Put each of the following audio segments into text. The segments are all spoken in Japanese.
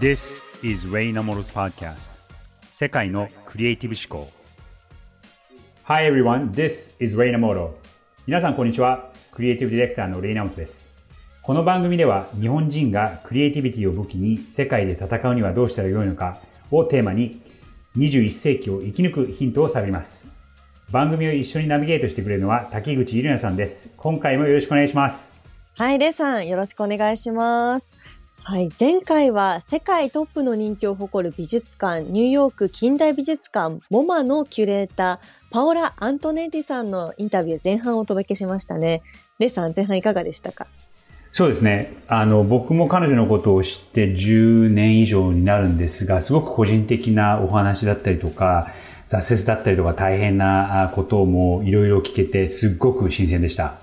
This is Ray Namoro's podcast. 世界のクリエイティブ思考。Hi everyone, this is Ray Namoro 皆さんこんにちは。クリエイティブディレクターのレイナモトです。この番組では日本人がクリエイティビティを武器に世界で戦うにはどうしたらよいのかをテーマに21世紀を生き抜くヒントを探ります。番組を一緒にナビゲートしてくれるのは滝口ゆりなさんです。今回もよろしくお願いします。はい、レイさん、よろしくお願いします。はい、前回は世界トップの人気を誇る美術館、ニューヨーク近代美術館、モマのキュレーター、パオラ・アントネッリさんのインタビュー前半をお届けしましたね。レさん、前半いかがでしたか？そうですね。あの、僕も彼女のことを知って10年以上になるんですが、すごく個人的なお話だったりとか、挫折だったりとか大変なこともいろいろ聞けて、すっごく新鮮でした。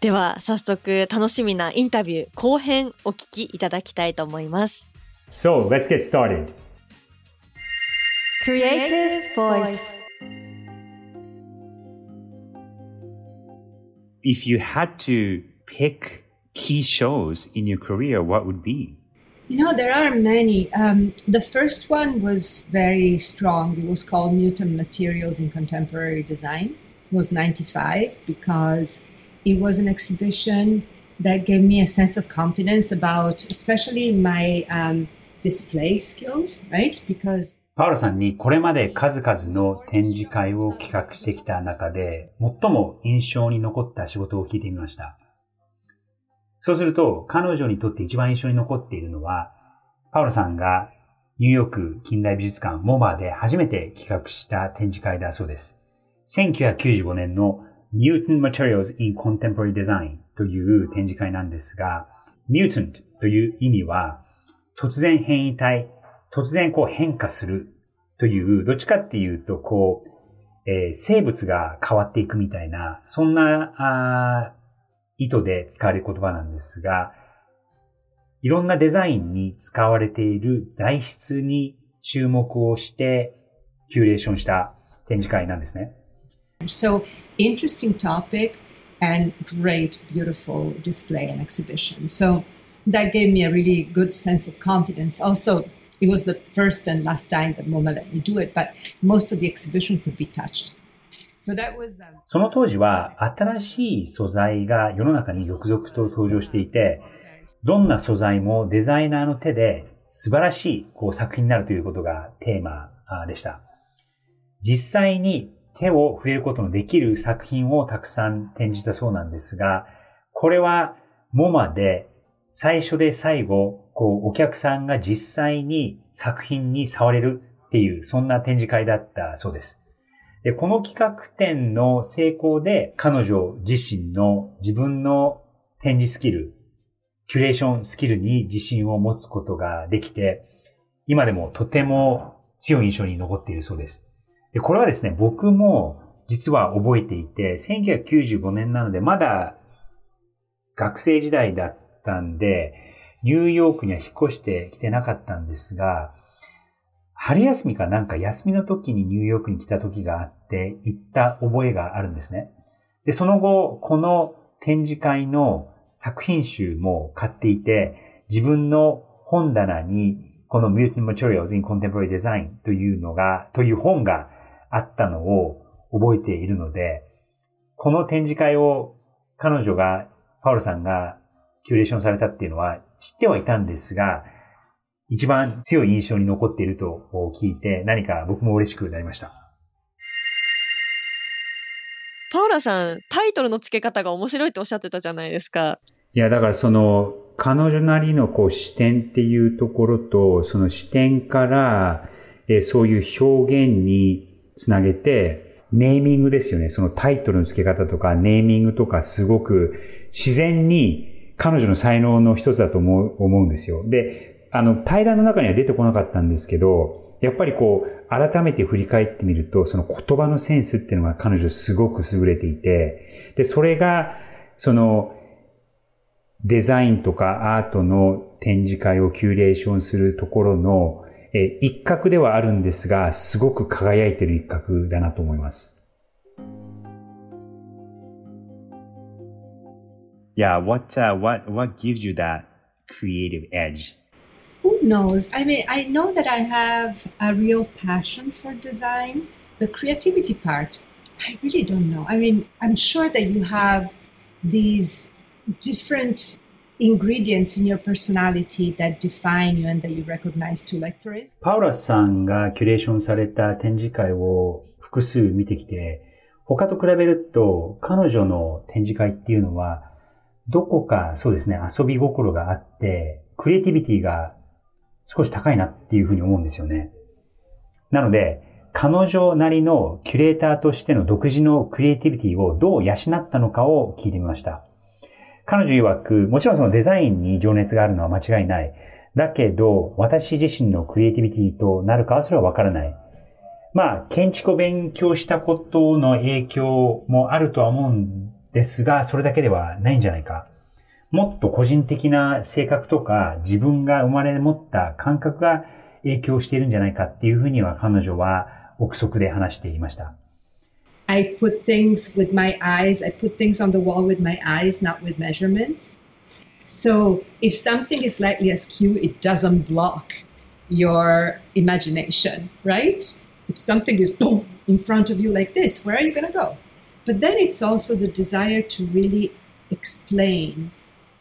では、早速楽しみなインタビュー後編お聞きいただきたいと思います。 So, let's get started. Creative Voice. If you had to pick key shows in your career, what would be? You know, there are many. Um, the first one was very strong. It was called Mutant Materials in Contemporary Design. It was 95 because it was an exhibition that gave me a sense of confidence about, especially my um, display skills, right? Because パウロさんにこれまで数々の展示会を企画してきた中で、最も印象に残った仕事を聞いてみました。そうすると、彼女にとって一番印象に残っているのは、パウロさんがニューヨーク近代美術館モバで初めて企画した展示会だそうです。1995年の Mutant Materials in Contemporary Design という展示会なんですが、Mutant という意味は、突然変異体、突然こう変化するという、どっちかっていうと、こう、えー生物が変わっていくみたいな、そんなあ意図で使われる言葉なんですが、いろんなデザインに使われている材質に注目をして、キュレーションした展示会なんですね。So, interesting topic and great, beautiful display and exhibition. So, that gave me a really good sense of confidence. Also, it was the first and last time that MoMA let me do it, but most of the exhibition could be touched. その当時は新しい素材が世の中に続々と登場していて、どんな素材もデザイナーの手で素晴らしいこう作品になるということがテーマでした。実際に手を触れることのできる作品をたくさん展示したそうなんですが、これはモマで最初で最後、こうお客さんが実際に作品に触れるっていう、そんな展示会だったそうです。で、この企画展の成功で彼女自身の自分の展示スキル、キュレーションスキルに自信を持つことができて、今でもとても強い印象に残っているそうです。で、これはですね、僕も実は覚えていて、1995年なのでまだ学生時代だったんで、ニューヨークには引っ越してきてなかったんですが、春休みかなんか休みの時にニューヨークに来た時があって、行った覚えがあるんですね。で、その後、この展示会の作品集も買っていて、自分の本棚にこの Mutant Materials in Contemporary Design というのが、という本があったのを覚えているので、この展示会を彼女が、パウロさんがキュレーションされたっていうのは知ってはいたんですが、一番強い印象に残っていると聞いて、何か僕も嬉しくなりました。パオラさん、タイトルの付け方が面白いっておっしゃってたじゃないですか。いや、だからその、彼女なりのこう視点っていうところと、その視点から、えーそういう表現につなげて、ネーミングですよね。そのタイトルの付け方とか、ネーミングとか、すごく自然に彼女の才能の一つだと思う思うんですよ。で、あの、対談の中には出てこなかったんですけど、やっぱりこう、改めて振り返ってみると、その言葉のセンスっていうのが彼女すごく優れていて、で、それが、その、デザインとかアートの展示会をキュレーションするところの、えー一角ではあるんですが、すごく輝いてる一角だなと思います。Yeah, what, uh, what, what gives you that creative edge? who knows? I mean, I know that I have a real passion for design. The creativity part, I really don't know. I mean, I'm sure that you have these different ingredients in your personality that define you and that you recognize too. Like, for instance, パウラスさんがキュレーションされた展示会を複数見てきて、他と比べると彼女の展示会っていうのは、どこかそうですね、遊び心があって、クリエイティビティが少し高いなっていうふうに思うんですよね。なので、彼女なりのキュレーターとしての独自のクリエイティビティをどう養ったのかを聞いてみました。彼女曰く、もちろんそのデザインに情熱があるのは間違いない。だけど、私自身のクリエイティビティとなるかはそれはわからない。まあ、建築を勉強したことの影響もあるとは思うんですが、それだけではないんじゃないか。もっと個人的な性格とか自分が生まれ持った感覚が影響しているんじゃないかっていうふうには彼女は憶測で話していました。I put things with my eyes. I put things on the wall with my eyes, not with measurements. So if something is slightly askew, it doesn't block your imagination, right? If something is boom in front of you like this, where are you going to go? But then it's also the desire to really explain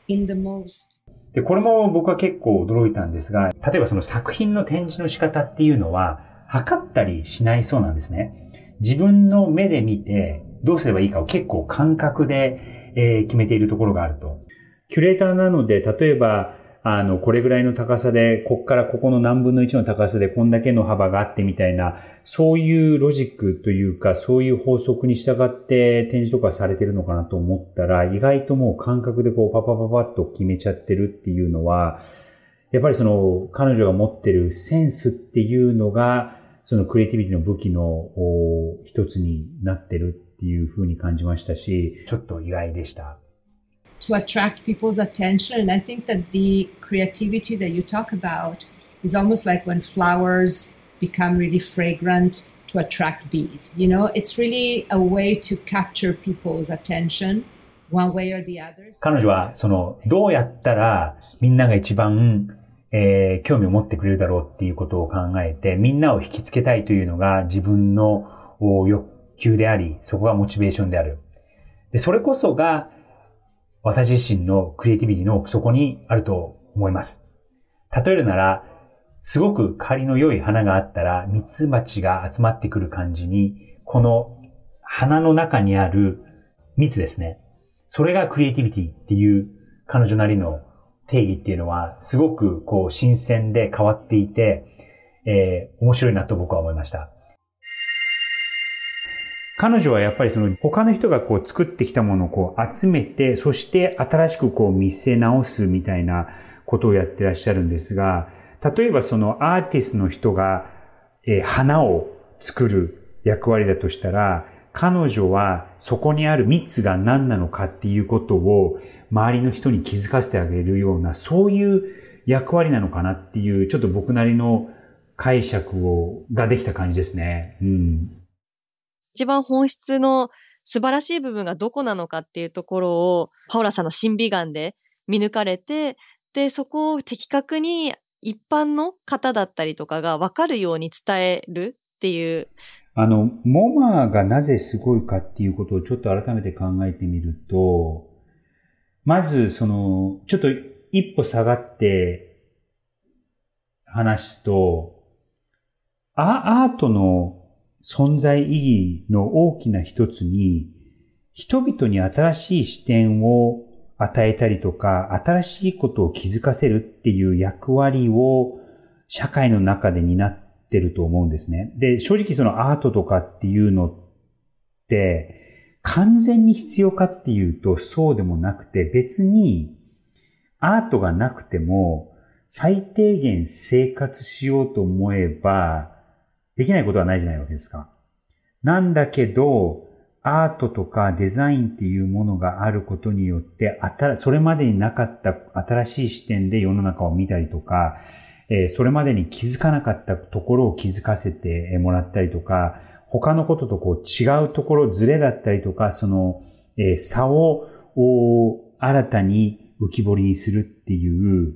in the most で、これも僕は結構驚いたんですが、例えばその作品の展示の仕方っていうのは、測ったりしないそうなんですね。 自分の目で見て、どうすればいいかを結構感覚で、えー、決めているところがあると。キュレーターなので、例えば、あの、これぐらいの高さで、こっからここの何分の1の高さでこんだけの幅があってみたいな、そういうロジックというか、そういう法則に従って展示とかされてるのかなと思ったら、意外ともう感覚でこうパパパパッと決めちゃってるっていうのは、やっぱりその彼女が持ってるセンスっていうのが、そのクリエイティビティの武器の一つになってるっていうふうに感じましたし、ちょっと意外でした。to attract people's attention. And I think that the creativity that you talk about is almost like when flowers become really fragrant to attract bees. You know, it's really a way to capture people's attention one way or the other. 彼女は、その、どうやったらみんなが一番、えー、興味を持ってくれるだろうっていうことを考えて、みんなを引きつけたいというのが自分の欲求であり、そこがモチベーションである。で、それこそが、私自身のクリエイティビティの奥底にあると思います。例えるなら、すごく香りの良い花があったら、蜜ツバチが集まってくる感じに、この花の中にある蜜ですね。それがクリエイティビティっていう彼女なりの定義っていうのは、すごくこう新鮮で変わっていて、えー、面白いなと僕は思いました。彼女はやっぱりその他の人がこう作ってきたものをこう集めて、そして新しくこう見せ直すみたいなことをやってらっしゃるんですが、例えばそのアーティストの人が、えー、花を作る役割だとしたら、彼女はそこにある蜜が何なのかっていうことを周りの人に気づかせてあげるような、そういう役割なのかなっていう、ちょっと僕なりの解釈を、ができた感じですね。うん。一番本質の素晴らしい部分がどこなのかっていうところを、パオラさんの審美眼で見抜かれて、で、そこを的確に一般の方だったりとかが分かるように伝えるっていう。あの、モマがなぜすごいかっていうことをちょっと改めて考えてみると、まず、その、ちょっと一歩下がって話すと、アートの存在意義の大きな一つに、人々に新しい視点を与えたりとか、新しいことを気づかせるっていう役割を社会の中で担ってると思うんですね。で、正直そのアートとかっていうのって、完全に必要かっていうとそうでもなくて、別にアートがなくても最低限生活しようと思えば、できないことはないじゃないわけですか。なんだけど、アートとかデザインっていうものがあることによって、それまでになかった新しい視点で世の中を見たりとか、えそれまでに気づかなかったところを気づかせてもらったりとか、他のこととこう違うところ、ズレだったりとか、その、え差を新たに浮き彫りにするっていう、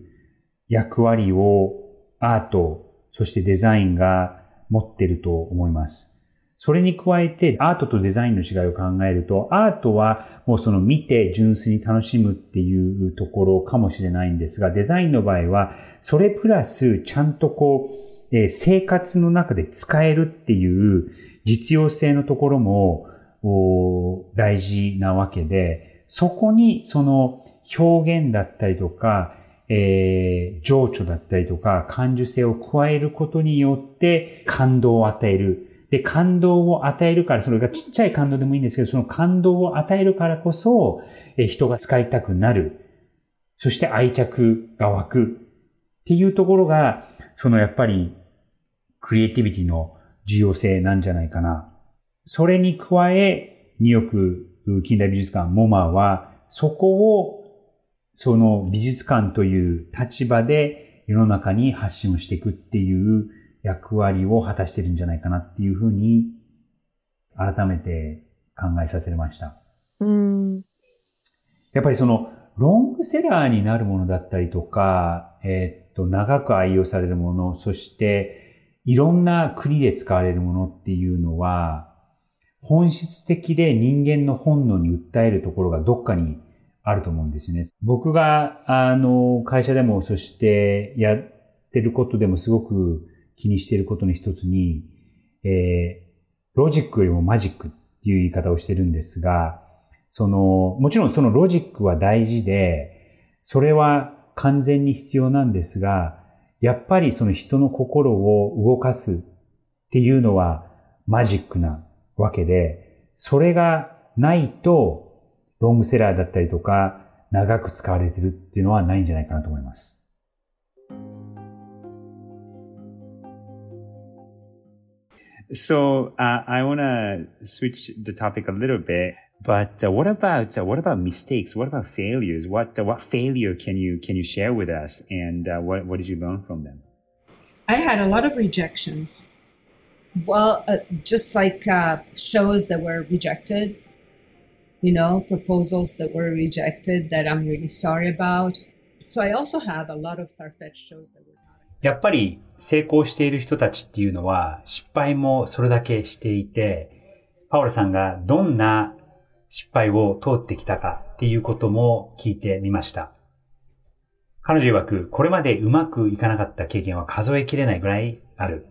役割をアート、そしてデザインが持ってると思います。それに加えてアートとデザインの違いを考えると、アートはもうその見て純粋に楽しむっていうところかもしれないんですが、デザインの場合は、それプラスちゃんとこう、えー、生活の中で使えるっていう実用性のところも大事なわけで、そこにその表現だったりとか、えー、情緒だったりとか感受性を加えることによって感動を与える。で、感動を与えるから、それがちっちゃい感動でもいいんですけど、その感動を与えるからこそ、え人が使いたくなる。そして愛着が湧く。っていうところが、そのやっぱり、クリエイティビティの重要性なんじゃないかな。それに加え、ニューヨーク近代美術館モマは、そこを、その美術館という立場で世の中に発信をしていくっていう役割を果たしてるんじゃないかなっていうふうに、改めて考えさせました。うん。やっぱりその、ロングセラーになるものだったりとか、えー、っと、長く愛用されるもの、そして、いろんな国で使われるものっていうのは、本質的で人間の本能に訴えるところがどっかにあると思うんですよね。僕が、あの、会社でも、そしてやってることでもすごく気にしていることの一つに、えー、ロジックよりもマジックっていう言い方をしてるんですが、その、もちろんそのロジックは大事で、それは完全に必要なんですが、やっぱりその人の心を動かすっていうのはマジックなわけで、それがないと、ロングセラーだったりとか、長く使われてるっていうのはないんじゃないかなと思います。So uh, I want to switch the topic a little bit. But uh, what about uh, what about mistakes? What about failures? What uh, what failure can you can you share with us? And uh, what what did you learn from them? I had a lot of rejections. Well, uh, just like shows that were rejected, you know, proposals that were rejected that I'm really sorry about. So I also have a lot of far-fetched shows that were やっぱり 成功している人たちっていうのは失敗もそれだけしていて、パオルさんがどんな失敗を通ってきたかっていうことも聞いてみました。彼女曰く、これまでうまくいかなかった経験は数えきれないぐらいある。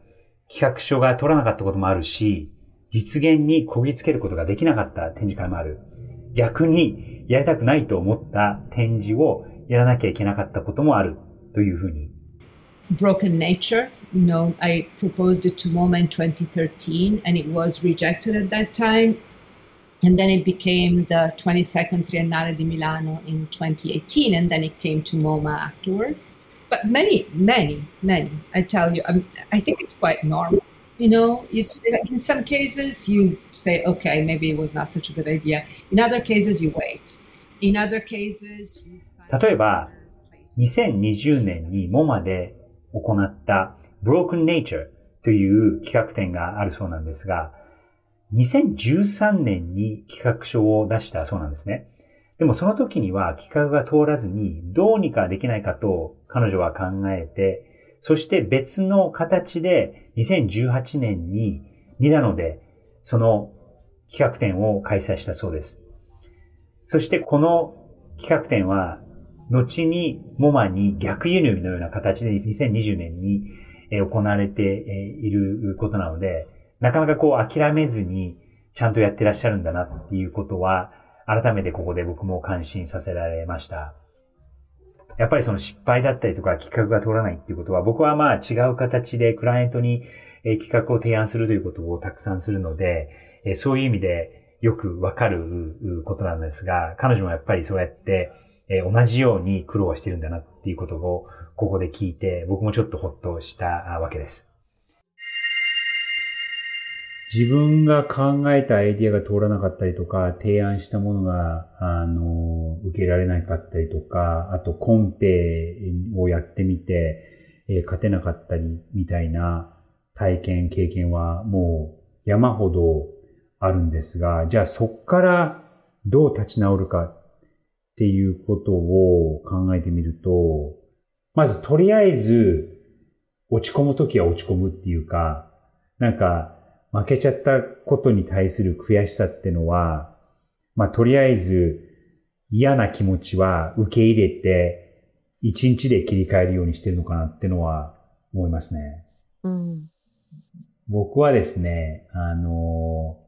企画書が取らなかったこともあるし、実現にこぎつけることができなかった展示会もある。逆に、やりたくないと思った展示をやらなきゃいけなかったこともある。というふうに Broken Nature. You know, I proposed it to MoMA in 2013 and it was rejected at that time. And then it became the 22nd Triennale di Milano in 2018, and then it came to MoMA afterwards. But many, many, many, I tell you, I'm, i think it's quite normal. You know, in some cases you say, okay, maybe it was not such a good idea. In other cases, you wait. In other cases, you 例えば、2020年に MoMA で 行った Broken Nature という企画展があるそうなんですが、2013年に企画書を出したそうなんですね。でもその時には企画が通らずにどうにかできないかと彼女は考えて、そして別の形で2018年にミラノでその企画展を開催したそうです。そしてこの企画展は後にモマに逆輸入のような形で2020年に行われていることなので、なかなかこう諦めずにちゃんとやってらっしゃるんだなっていうことは、改めてここで僕も感心させられました。やっぱりその失敗だったりとか企画が通らないっていうことは、僕はまあ違う形でクライアントに企画を提案するということをたくさんするので、そういう意味でよくわかることなんですが、彼女もやっぱりそうやってえー、同じように苦労はしてるんだなっていうことをここで聞いて、僕もちょっとほっとしたわけです。自分が考えたアイディアが通らなかったりとか、提案したものが、あの、受けられなかったりとか、あとコンペをやってみて、えー、勝てなかったりみたいな体験、経験はもう山ほどあるんですが、じゃあそっからどう立ち直るかっていうことを考えてみると、まずとりあえず落ち込むときは落ち込むっていうか、なんか負けちゃったことに対する悔しさってのは、まあとりあえず嫌な気持ちは受け入れて一日で切り替えるようにしてるのかなってのは思いますね。うん。僕はですね、あの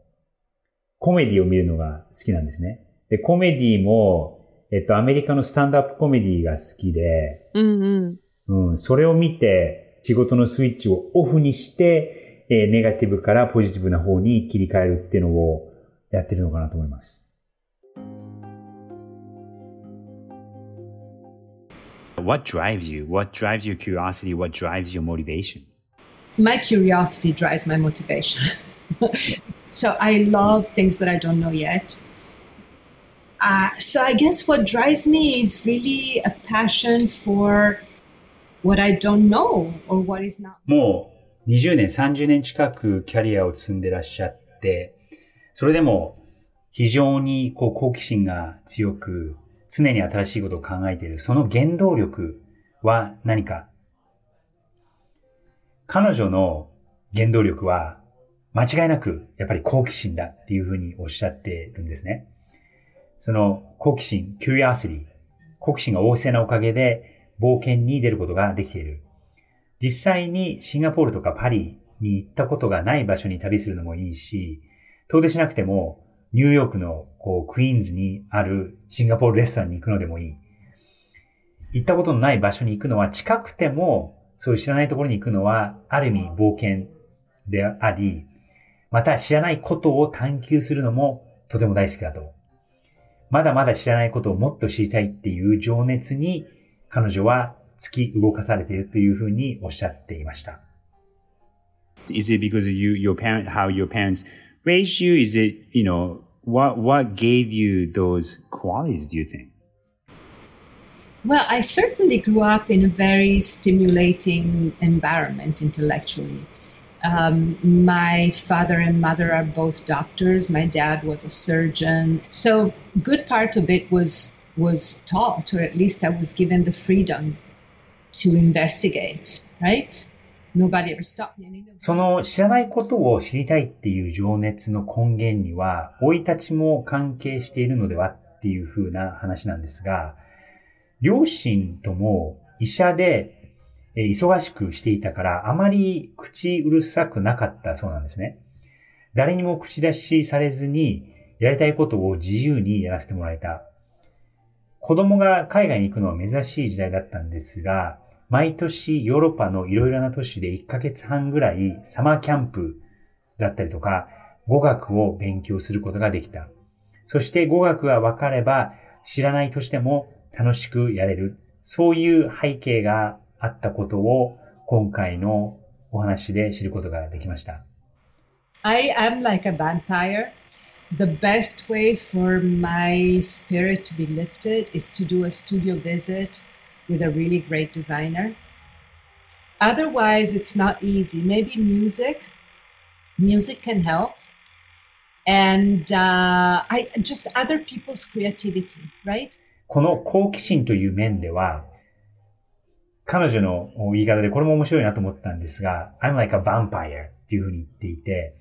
コメディを見るのが好きなんですね。で、コメディも、えっと、アメリカのスタンドアップコメディが好きで、うんうん。うん、それを見て、仕事のスイッチをオフにして、えーネガティブからポジティブな方に切り替えるっていうのをやってるのかなと思います。What drives you? What drives your curiosity? What drives your motivation? My curiosity drives my motivation. so I love things that I don't know yet. Uh, so I guess what drives me is really a passion for what I don't know or what is not. もう20年、30年近くキャリアを積んでらっしゃって、それでも非常にこう好奇心が強く、常に新しいことを考えている、その原動力は何か？彼女の原動力は間違いなくやっぱり好奇心だっていうふうにおっしゃってるんですね。その好奇心、curiosity、好奇心が旺盛なおかげで冒険に出ることができている。実際にシンガポールとかパリに行ったことがない場所に旅するのもいいし、遠出しなくてもニューヨークのこうクイーンズにあるシンガポールレストランに行くのでもいい。行ったことのない場所に行くのは近くても、そういう知らないところに行くのは、ある意味冒険であり、また知らないことを探求するのもとても大好きだと。まだまだ知らないことをもっと知りたいっていう情熱に彼女は突き動かされているというふうにおっしゃっていました。Is it because of you, your parent, how your parents raised you? Is it, you know, what, what gave you those qualities, do you think? Well, I certainly grew up in a very stimulating environment intellectually. Um, my father and mother are both doctors. My dad was a surgeon. So, good part of it was was taught, or at least I was given the freedom to investigate. Right? Nobody ever stopped me. And even- その知らないことを知りたいっていう情熱の根源には、生い立ちも関係しているのではっていう風な話なんですが、両親とも医者で え忙しくしていたから、あまり口うるさくなかったそうなんですね。誰にも口出しされずに、やりたいことを自由にやらせてもらえた。子供が海外に行くのは珍しい時代だったんですが、毎年ヨーロッパのいろいろな都市で1ヶ月半ぐらいサマーキャンプだったりとか、語学を勉強することができた。そして語学が分かれば知らないとしても楽しくやれる。そういう背景があったことを今回のお話で知ることができました。I am like a vampire. The best way for my spirit to be lifted is to do a studio visit with a really great designer. Otherwise, it's not easy. Maybe music. Music can help. And uh, I just other people's creativity, right? この好奇心という面では、彼女の言い方でこれも面白いなと思ったんですが、I'm like a vampire っていうふうに言っていて、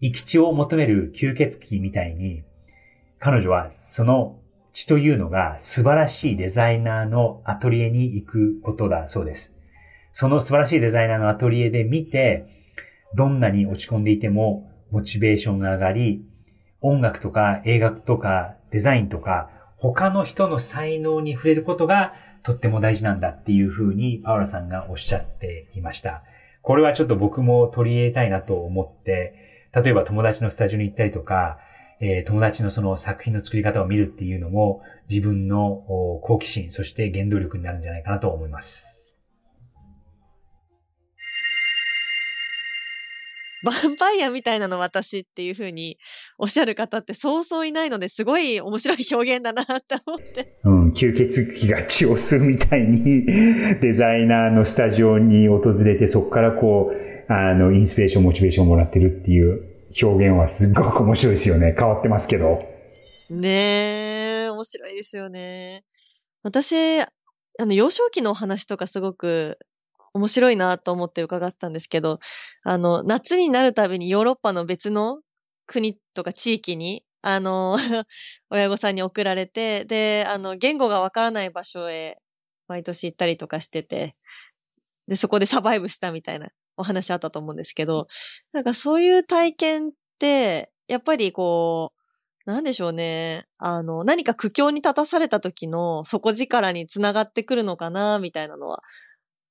生き血を求める吸血鬼みたいに、彼女はその血というのが素晴らしいデザイナーのアトリエに行くことだそうです。その素晴らしいデザイナーのアトリエで見て、どんなに落ち込んでいてもモチベーションが上がり、音楽とか映画とかデザインとか他の人の才能に触れることがとっても大事なんだっていうふうにパウラさんがおっしゃっていました。これはちょっと僕も取り入れたいなと思って、例えば友達のスタジオに行ったりとか、えー友達のその作品の作り方を見るっていうのも自分の好奇心、そして原動力になるんじゃないかなと思います。バンパイアみたいなの私っていう風におっしゃる方ってそうそういないのですごい面白い表現だなって思って。うん、吸血鬼が血を吸うみたいに、デザイナーのスタジオに訪れて、そこからこう、あの、インスピレーション、モチベーションをもらってるっていう表現はすっごく面白いですよね。変わってますけど。ねえ、面白いですよね。私、あの、幼少期のお話とかすごく面白いなと思って伺ってたんですけど、あの、夏になるたびにヨーロッパの別の国とか地域に、あの、親御さんに送られて、で、あの、言語がわからない場所へ毎年行ったりとかしてて、で、そこでサバイブしたみたいなお話あったと思うんですけど、なんかそういう体験って、やっぱりこう、なんでしょうね。あの、何か苦境に立たされた時の底力につながってくるのかな、みたいなのは、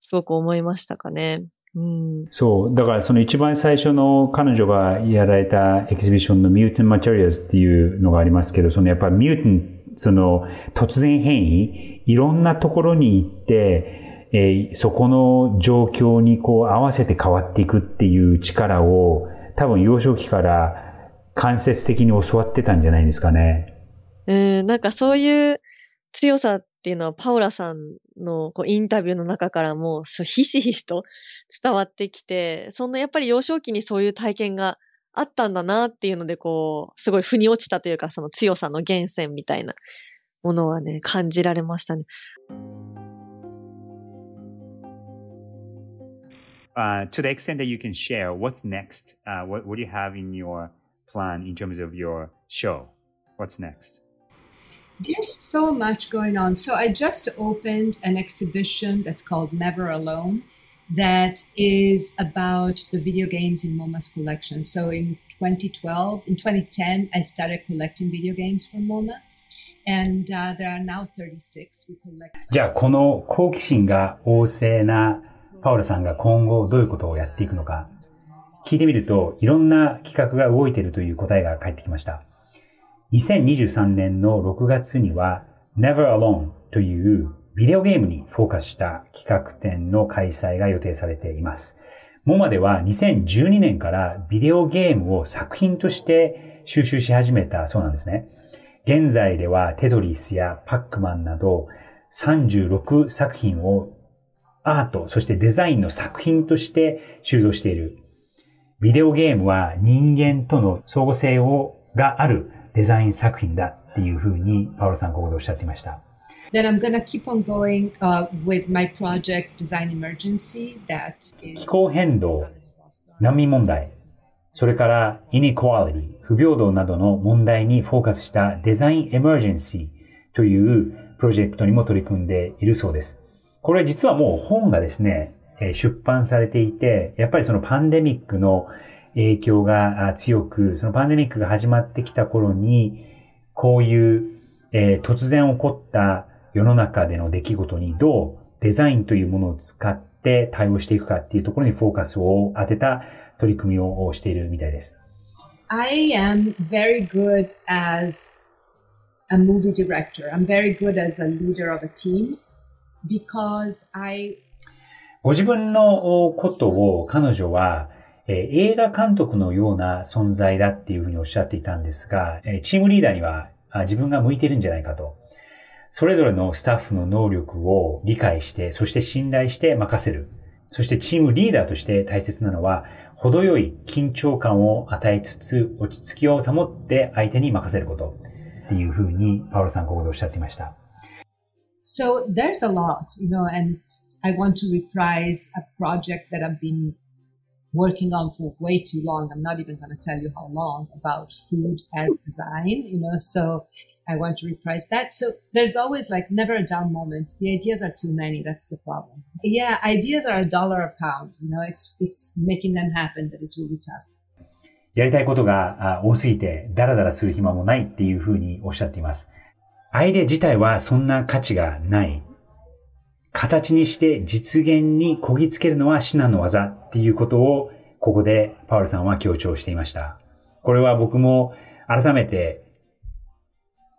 すごく思いましたかね。うん、そう。だからその一番最初の彼女がやられたエキシビションのミューテンマテリアルズっていうのがありますけど、そのやっぱりミューテン、その突然変異、いろんなところに行って、えー、そこの状況にこう合わせて変わっていくっていう力を多分幼少期から間接的に教わってたんじゃないですかね。うん、なんかそういう強さっていうのはパウラさんのこうインタビューの中からもうひしひしと伝わってきて、そんなやっぱり幼少期にそういう体験があったんだなっていうので、こう、すごい腑に落ちたというか、その強さの源泉みたいなものはね、感じられましたね。Uh, to the extent that you can share, what's next? Uh, what, what do you have in your plan in terms of your show? What's next? There's so much going on. So I just opened an exhibition that's called Never Alone that is about the video games in MoMA's collection. So in 2012, in 2010, I started collecting video games from MoMA. And uh, there are now 36 we collect. じゃあこの好奇心が旺盛なパウラさんが今後どういうことをやっていくのか聞いてみるといろんな企画が動いているという答えが返ってきました。2023年の6月には Never Alone というビデオゲームにフォーカスした企画展の開催が予定されています。モマでは2012年からビデオゲームを作品として収集し始めたそうなんですね。現在ではテトリスやパックマンなど36作品をアート、そしてデザインの作品として収蔵している。ビデオゲームは人間との相互性をがあるデザイン作品だっていうふうにパウロさんここでおっしゃっていました。Then I'm going to keep on going、uh, with my project Design Emergency that is 気候変動、難民問題、それから inequality、不平等などの問題にフォーカスしたデザインエマージェンシーというプロジェクトにも取り組んでいるそうです。これ実はもう本がですね、出版されていて、やっぱりそのパンデミックの影響が強く、そのパンデミックが始まってきた頃に、こういう、えー、突然起こった世の中での出来事にどうデザインというものを使って対応していくかっていうところにフォーカスを当てた取り組みをしているみたいです。I am very good as a movie director. I'm very good as a leader of a team because I ご自分のことを彼女はえ映画監督のような存在だっていうふうにおっしゃっていたんですが、えチームリーダーには自分が向いてるんじゃないかと。それぞれのスタッフの能力を理解して、そして信頼して任せる。そしてチームリーダーとして大切なのは、程よい緊張感を与えつつ、落ち着きを保って相手に任せること。っていうふうに、パウロさんここでおっしゃっていました。So there's a lot, you know, and I want to reprise a project that I've been working on for way too long. I'm not even going to tell you how long about food as design, you know, so I want to reprise that. So there's always like never a down moment. The ideas are too many. That's the problem. Yeah, ideas are a dollar a pound. You know, it's, it's making them happen that is really tough. やりたいことが多すぎてダラダラする暇もないっていうふうにおっしゃっています。アイデア自体はそんな価値がない。 形にして実現にこぎつけるのは至難の技っていうことを、ここでパウルさんは強調していました。これは僕も改めて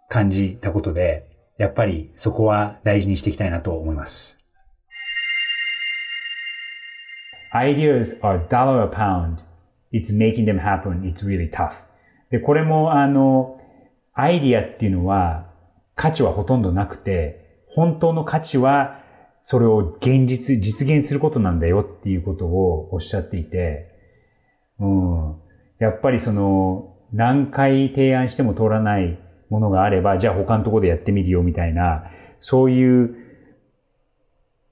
感じたことで、やっぱりそこは大事にしていきたいなと思います。Ideas are dollar a pound. It's making them happen. It's really tough. で、これもあの、アイディアっていうのは価値はほとんどなくて、本当の価値はそれを現実、実現することなんだよっていうことをおっしゃっていて、うん。やっぱりその、何回提案しても通らないものがあれば、じゃあ他のところでやってみるよみたいな、そういう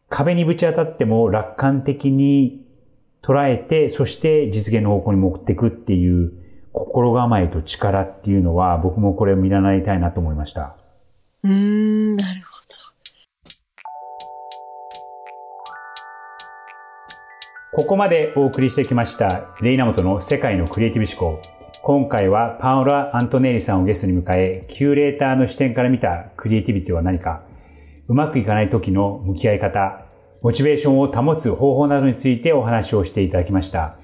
壁にぶち当たっても楽観的に捉えて、そして実現の方向に持っていくっていう心構えと力っていうのは僕もこれを見習いたいなと思いました。うーん、なるここまでお送りしてきました、レイナモトの世界のクリエイティブ思考。今回はパオラ・アントネーリさんをゲストに迎え、キューレーターの視点から見たクリエイティビティは何か、うまくいかない時の向き合い方、モチベーションを保つ方法などについてお話をしていただきました。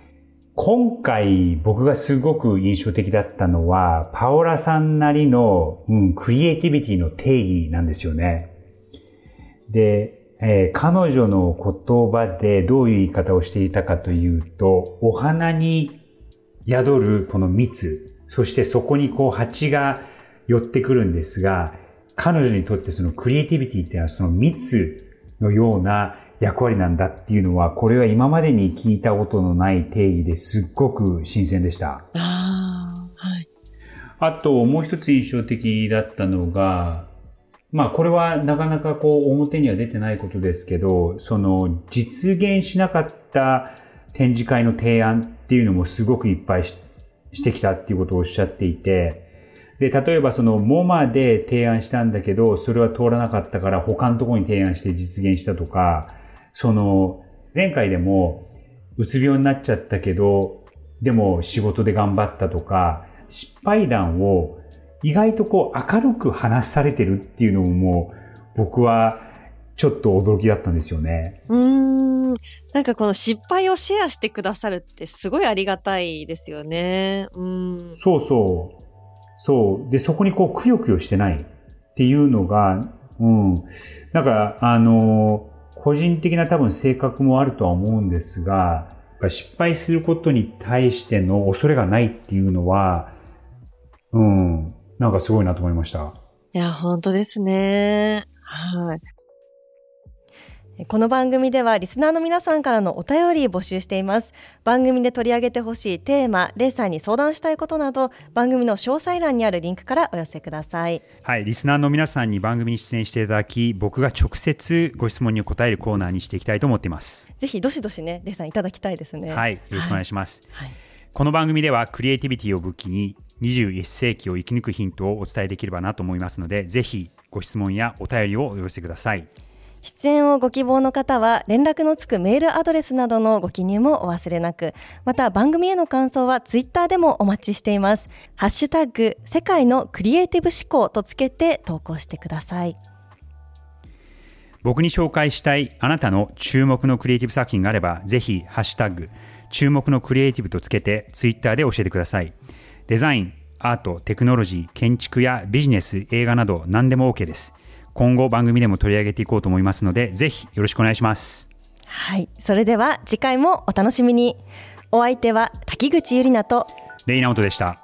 今回僕がすごく印象的だったのは、パオラさんなりの、うん、クリエイティビティの定義なんですよね。で、えー彼女の言葉でどういう言い方をしていたかというと、お花に宿るこの蜜、そしてそこにこう蜂が寄ってくるんですが、彼女にとってそのクリエイティビティっていうのはその蜜のような役割なんだっていうのは、これは今までに聞いたことのない定義ですっごく新鮮でした。あ、はい。あと、もう一つ印象的だったのが、まあこれはなかなかこう表には出てないことですけど、その実現しなかった展示会の提案っていうのもすごくいっぱいしてきたっていうことをおっしゃっていて、で、例えばそのモマで提案したんだけど、それは通らなかったから他のところに提案して実現したとか、その前回でもうつ病になっちゃったけど、でも仕事で頑張ったとか、失敗談を意外とこう明るく話されてるっていうのももう僕はちょっと驚きだったんですよね。うーん。なんかこの失敗をシェアしてくださるってすごいありがたいですよね。うん。そうそう。そう。で、そこにこうくよくよしてないっていうのが、うん。なんか、あの、個人的な多分性格もあるとは思うんですが、失敗することに対しての恐れがないっていうのは、うん。なんかすごいなと思いました。いや、本当ですね。はい。この番組ではリスナーの皆さんからのお便り募集しています。番組で取り上げてほしいテーマ、レイさんに相談したいことなど、番組の詳細欄にあるリンクからお寄せください。はい、リスナーの皆さんに番組に出演していただき、僕が直接ご質問に答えるコーナーにしていきたいと思っています。ぜひどしどしね、レイさんいただきたいですね。はい、よろしくお願いします。はい。この番組ではクリエイティビティを武器に21世紀を生き抜くヒントをお伝えできればなと思いますので、ぜひご質問やお便りをお寄せください。出演をご希望の方は連絡のつくメールアドレスなどのご記入もお忘れなくまた番組への感想はツイッターでもお待ちしていますハッシュタグ世界のクリエイティブ思考とつけて投稿してください僕に紹介したいあなたの注目のクリエイティブ作品があれば、ぜひ、ハッシュタグ、注目のクリエイティブとつけて、ツイッターで教えてください。デザイン、アート、テクノロジー、建築やビジネス、映画など何でも OK です。今後番組でも取り上げていこうと思いますので、ぜひよろしくお願いします。はいそれでは次回もお楽しみにお相手は滝口ゆりなとレイナオトでした。